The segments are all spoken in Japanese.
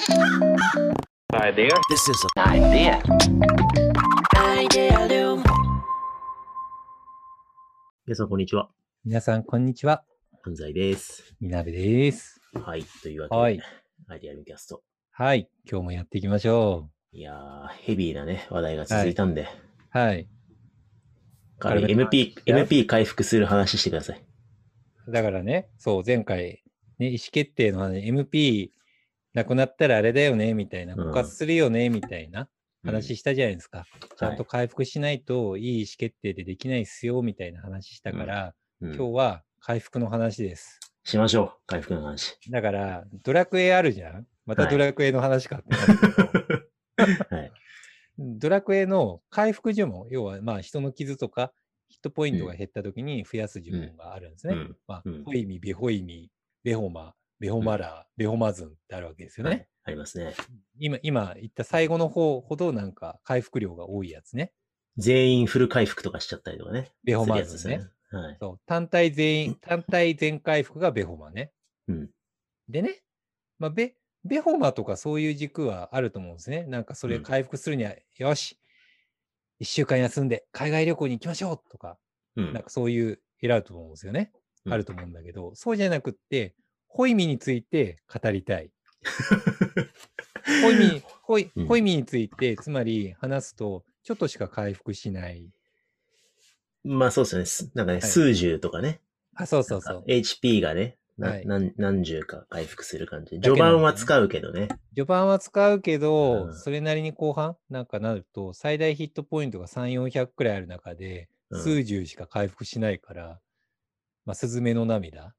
Idea. This is Idea. Idea 皆さん、こんにちは。皆さん、こんにちは。安西です。みなべです。はい。というわけで、はい。アイデアルキャスト。はい。今日もやっていきましょいやー、ヘビーなね、話題が続いたんで、う。はい。軽い軽めの MP、話 MP 回復する話してください。だからね、そう、前回、ね、意思決定の話、MP なくなったらあれだよね、みたいな、うん枯渇するよね、みたいな話したじゃないですか。ちゃんとはい回復しないといい意思決定でできないっすよ、みたいな話したから、うん今日は回復の話です。しましょう。回復の話。だから、ドラクエあるじゃんまたはいドラクエの話か はい。ドラクエの回復呪文、要はまあ人の傷とかヒットポイントが減った時に増やす呪文があるんですね。うんまあうん、ホイミ、ベホイミ、ベホマ、ベホマラー、ベホマズンってあるわけですよね。はいありますね。今、今言った最後の方ほどなんか回復量が多いやつね。全員フル回復とかしちゃったりとかね。ベホマズンね。ね。はい。そう単体全員、単体全回復がベホマね。うん。でね、まあ、ベ、ベホマとかそういう軸はあると思うんですね。なんかそれうん回復するには、よし、一週間休んで海外旅行に行きましょうとか、うんなんかそういう選ぶと思うんですよね。うんあると思うんだけど、そうじゃなくって、ホイミについて語りたい。ホイミ、ホイうんホイミについて、つまり話すと、ちょっとしか回復しない。まあそうですよねす。なんかね、はい数十とかね。あ、そうそうそう。HP がね、なはい何何十か回復する感じ。序盤は使うけどね。序盤は使うけど、うんそれなりに後半なんかなると、最大ヒットポイントが3、400くらいある中で、うん数十しか回復しないから、まあ、スズメの涙。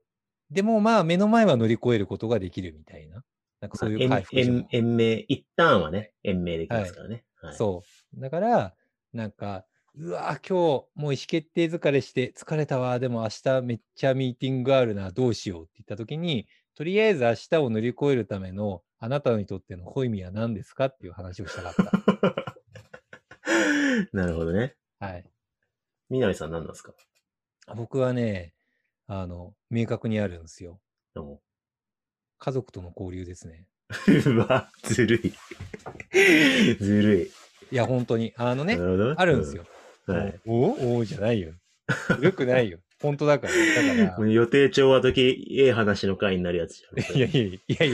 でもまあ、目の前は乗り越えることができるみたいな。なんかそういう回復延延命、一旦はね、延命できますからね。はいそう。だから、なんか、うわー今日もう意思決定疲れして疲れたわ。でも明日めっちゃミーティングがあるな。どうしようって言った時に、とりあえず明日を乗り越えるためのあなたにとってのホイミは何ですかっていう話をしたかっ なるほどね。た。はい。南さん何なんですか？僕はね、あの、明確にあるんですよ。家族との交流ですね。うわ、ずるい。ずるい。いや、本当に。あのねな、るほどあるんですよ。。うんはい。おおおじゃないよ。よくないよ。本当だから。だから予定調和時、ええ話の回になるやつじゃん。いやいやいやい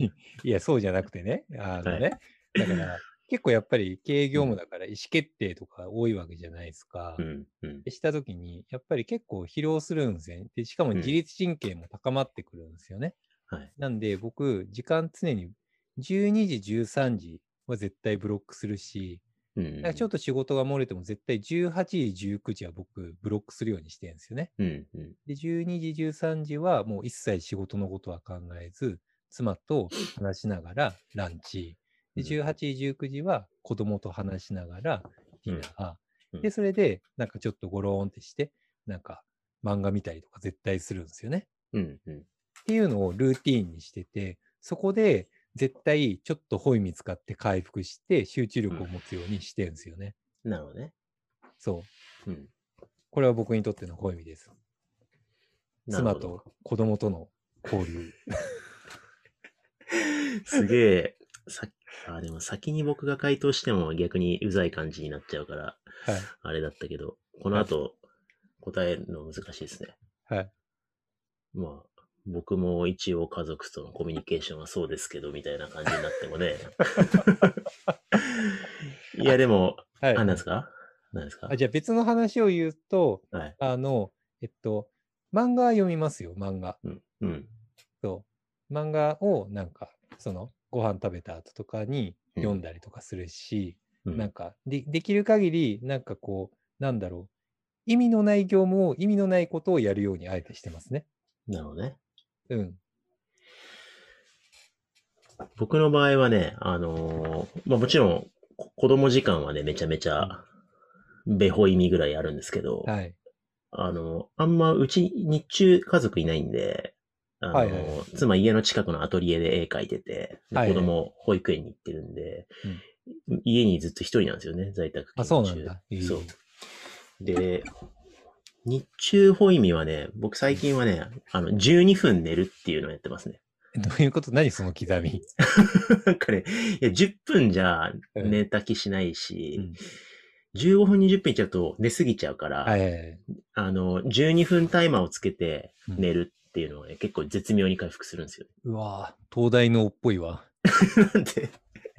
やいや、そうじゃなくてね。あのね。だから、結構やっぱり経営業務だから意思決定とか多いわけじゃないですか。うん、うんで。したときに、やっぱり結構疲労するんですよね。で、しかもうん自律神経も高まってくるんですよね。はい。なんで、僕、時間常に12時、13時は絶対ブロックするし、うんなんかちょっと仕事が漏れても絶対18時、19時は僕、ブロックするようにしてるんですよね。うん、うん。で、12時、13時はもう一切仕事のことは考えず、妻と話しながらランチ。で、うん18時、19時は子供と話しながらディナー。うんで、それで、なんかちょっとゴローンってして、なんか漫画見たりとか絶対するんですよね。うん、うん。っていうのをルーティーンにしてて、そこで絶対ちょっとホイミ使って回復して集中力を持つようにしてるんですよね。なるほどね。そう。うん。これは僕にとってのホイミです。妻と子供との交流。すげえ、さあ、でも先に僕が回答しても逆にうざい感じになっちゃうから、はい。あれだったけど、この後答えるの難しいですね。はい。まあ、僕も一応家族とのコミュニケーションはそうですけど、みたいな感じになってもね。いや、でも、はい。あ、なんですか？何ですか？あじゃあ別の話を言うと、はい。あの、えっと、漫画は読みますよ、漫画。うん。うん。そう。漫画をなんか、その、ご飯食べた後とかにうん読んだりとかするし、うんなんかで、できる限り、なんかこう、なんだろう。意味のない業務を意味のないことをやるようにあえてしてますね。なるほどね。うん。僕の場合はね、あのーまあもちろん、こ子供時間はね、めちゃめちゃ、ベホ意味ぐらいあるんですけど、はい。あの、あんまうち日中家族いないんで、あの、はいはいはい妻家の近くのアトリエで絵描いてて、子供保育園に行ってるんで、家にずっと一人なんですよね、在宅あ、そうなんだ。ええそう。で、日中保意味はね、僕最近はね、あの、12分寝るっていうのをやってますね。どういうこと？何その刻み？なんかね、いや、10分じゃうん寝た気しないし、うん15分、20分いっちゃうと寝すぎちゃうから、はいはいはい。あの、12分タイマーをつけてうん寝るっていうのはね、結構絶妙に回復するんですよ。うわぁ東大のっぽいわ。なんで？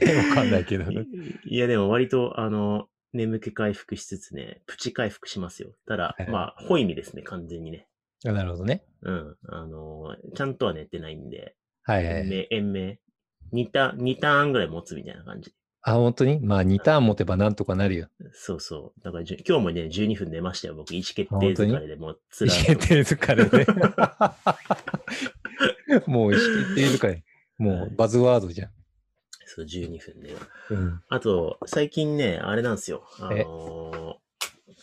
え わかんないけど。いや、でも割と、あの、眠気回復しつつね、プチ回復しますよ。ただは、いまあ、ホイミですね、完全にね。あなるほどね。うん。あの、ちゃんとは寝てないんで、はいはいはい。延命、延命。2ターン、2ターンぐらい持つみたいな感じ。あ、本当に？まあ2ターン持てばなんとかなるよ。そうそう。だからじゅ、今日もね、12分寝ましたよ。僕、意思決定疲れでもう、つ意ら思決定疲れで。もう意思 決定疲れ。もうバズワードじゃん。そう、12分ね。うん。あと、最近ね、あれなんですよ。あえの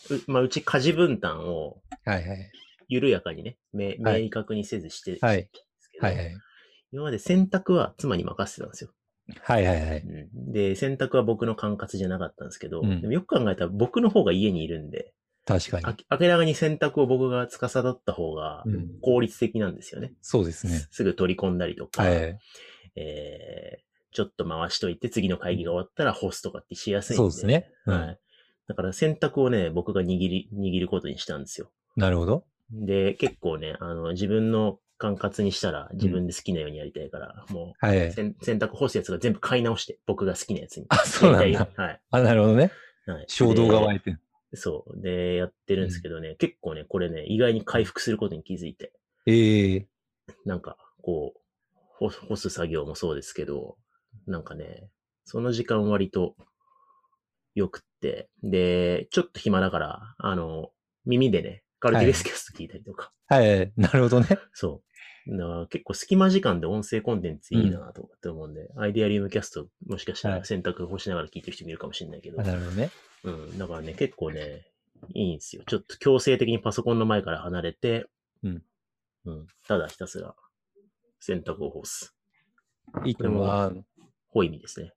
ーう、まあ、うち家事分担をはいはい。緩やかにね、明確にせずして、はいはいはい。今まで洗濯は妻に任せてたんですよ。はいはいはい。うんで、洗濯は僕の管轄じゃなかったんですけど、うんでもよく考えたら僕の方が家にいるんで、確かに。あ明らかに洗濯を僕が司った方がうん効率的なんですよね。そうですね。すぐ取り込んだりとか、はい。えーちょっと回しといて次の会議が終わったら干すとかってしやすいんで。そうですね。うんはい。だから洗濯をね、僕が握り、握ることにしたんですよ。なるほど。で、結構ね、あの、自分の管轄にしたら自分で好きなようにやりたいから、もはいはい。う洗、洗濯干すやつが全部買い直して、僕が好きなやつに。あ、そうなんだはい。あ、なるほどね。はい。衝動が湧でいてる。そう。で、やってるんですけどね、結構ね、これね、意外に回復することに気づいて、ええなんか、こう、干す干す作業もそうですけど、なんかね、その時間割と良くって、で、ちょっと暇だから、あの、耳でね、カルティベスキャスト聞いたりとか、はいはい。なるほどね。そう。だから結構隙間時間で音声コンテンツいいなとかって思うんで、アイデアリウムキャストもしかしたはいら洗濯干しながら聞いてる人もいるかもしれないけど、あなるほどね。うん。だからね、結構ね、いいんですよ。ちょっと強制的にパソコンの前から離れて、うん。うん。ただひたすら洗濯を干す。いいと思う。あのホイミですね。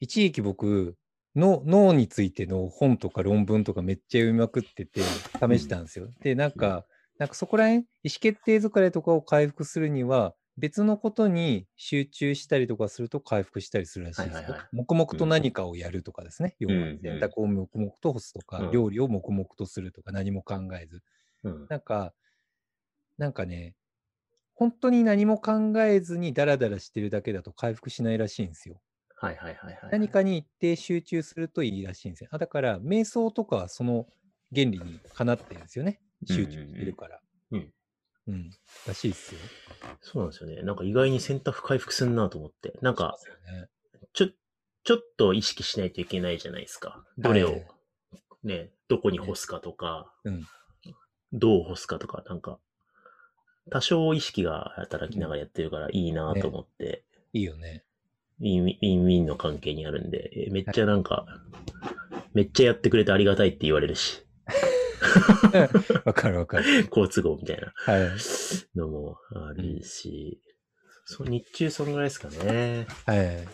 一時期僕の脳についての本とか論文とかめっちゃ読みまくってて試したんですよ。で、なんか、なんかそこら辺、意思決定疲れとかを回復するには、別のことに集中したりとかすると回復したりするらしいですよ。はいはいはい黙々と何かをやるとかですね。要はうん洗濯を黙々と干すとか、うん料理を黙々とするとか、何も考えず。うん。なんか、なんかね、本当に何も考えずにダラダラしてるだけだと回復しないらしいんですよ。はいはいはいはい。何かに一定集中するといいらしいんですよ。あだから、瞑想とかはその原理にかなってるんですよね。集中してるから。うんうん。らしいっすよ。そうなんですよね。なんか意外に洗濯回復すんなと思って。なんか。ちょ、ちょっと意識しないといけないじゃないですか。どれをはい、ね、どこに干すかとか、うんどう干すかとか、なんか、多少意識が働きながらやってるからいいなと思って、いいよね。ウィンウィンウィンの関係にあるんで、えめっちゃなんか、めっちゃやってくれてありがたいって言われるし、わかるわかる。好都合みたいなはい。のもあるし、そう日中そんぐらいですかね。はい。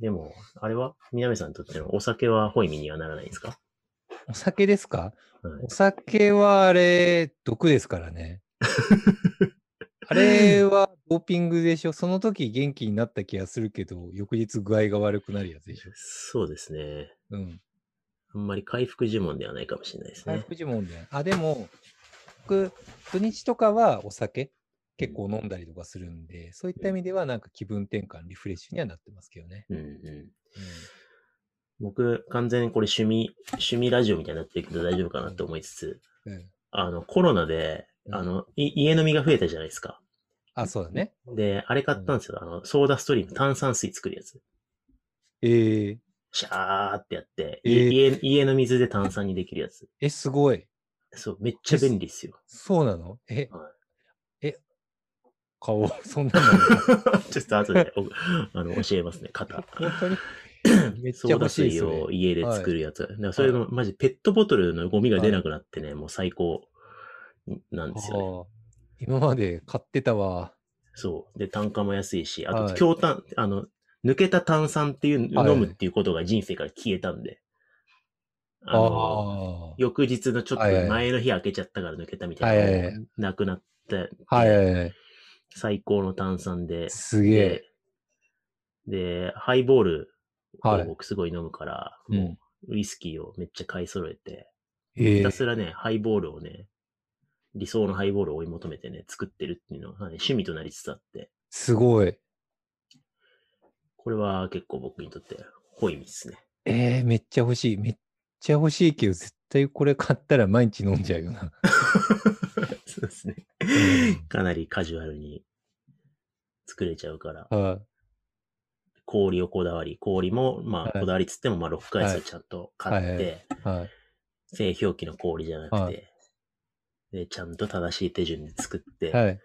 でも、あれは？南さんにとってのお酒はホイミにはならないんですか？お酒ですか？はいお酒はあれ、毒ですからね。あれはドーピングでしょ？その時元気になった気がするけど、翌日具合が悪くなるやつでしょ？そうですね。うん。あんまり回復呪文ではないかもしれないですね。回復呪文で。あ、でも、僕、土日とかはお酒結構飲んだりとかするんで、そういった意味ではなんか気分転換、リフレッシュにはなってますけどね。うんうん。僕、完全にこれ趣味、趣味ラジオみたいになってるけど大丈夫かなって思いつつ、うん。うんあの、コロナで、うんあの、い家飲みが増えたじゃないですか。あ、そうだね。で、あれ買ったんですよ。あの、ソーダストリーム、炭酸水作るやつ。ええシャーってやって、えー家家の水で炭酸にできるやつ。え、すごい。そう、めっちゃ便利っすよ。そうなの？え、はえ、顔、そんなの ちょっと後でおあの教えますね、型。本当に？めっちゃ欲しい水それを家で作るやつ。だからそれの、マジペットボトルのゴミが出なくなってね、もう最高なんですよね。今まで買ってたわ。そう。で、単価も安いし、あと、はい強炭、あの、抜けた炭酸っていう、はい。飲むっていうことが人生から消えたんで。ああの、あ。翌日のちょっと前の日開けちゃったから抜けたみたいな。のはいはい。なくなって、はいはいはい。最高の炭酸で、すげえ。で、でハイボールはい。を僕すごい飲むから、うん。もうウイスキーをめっちゃ買い揃えて、ええひたすらね、ハイボールをね、理想のハイボールを追い求めてね、作ってるっていうのが、ね、趣味となりつつあって、すごい。これは結構僕にとってホイミですね。ええめっちゃ欲しい。めっちゃ欲しいけど、絶対これ買ったら毎日飲んじゃうよな。そうですねうん。かなりカジュアルに作れちゃうから、は氷をこだわり、氷も、まはいあ、こだわりつっても、まあ、6ヶはい月ちゃんと買って。製氷機の氷じゃなくて、はいで、ちゃんと正しい手順で作って、はい。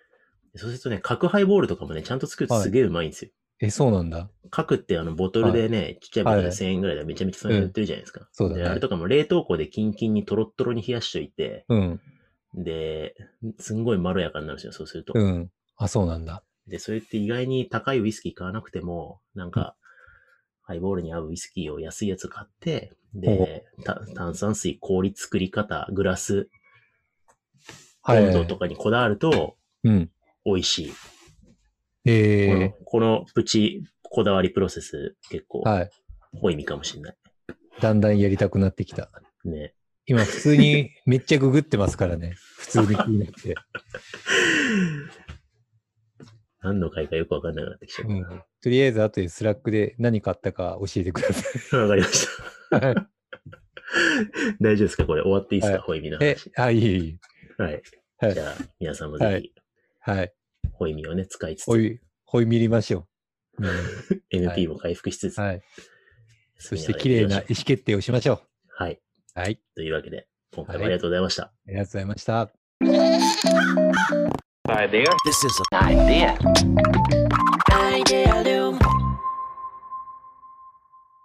そうするとね、角ハイボールとかもね、ちゃんと作るとすげえうまいんですよ。え、そうなんだ。角ってあの、ボトルでね、ちっちゃいボトルではい1000円ぐらいでめちゃめちゃそれ売ってるじゃないですか。そうだねで、あれとかも冷凍庫でキンキンにトロットロに冷やしといて、うん。で、すんごいまろやかになるんですよ、そうすると。うん。あ、そうなんだ。で、それって意外に高いウイスキー買わなくても、なんか、ハイボールに合うウイスキーを安いやつ買って、で、た炭酸水、氷作り方、グラス、はい。温度とかにこだわるとうん。美味しい。えこのえこのプチこだわりプロセス結構、はい。ホイミかもしれない。だんだんやりたくなってきた。ね。今、普通に めっちゃググってますからね。普通に気になって。何の回かよくわかんなくなってきちゃっうん。とりあえず、後でスラックで何買ったか教えてくださた。わかりました。い。大丈夫ですかこれ？終わっていいですか、はいホイミのえ話。、あ、いいいい。はい。はいじゃあ、皆さんもぜひ、はいはい。ホイミをね、使いつつ、ほい、ほい見りましょう。うん NP も回復しつつ、はい。そして、綺麗な意思決定をしましょう。はい。はい。というわけで、今回もはいありがとうございました。ありがとうございました。This is an idea.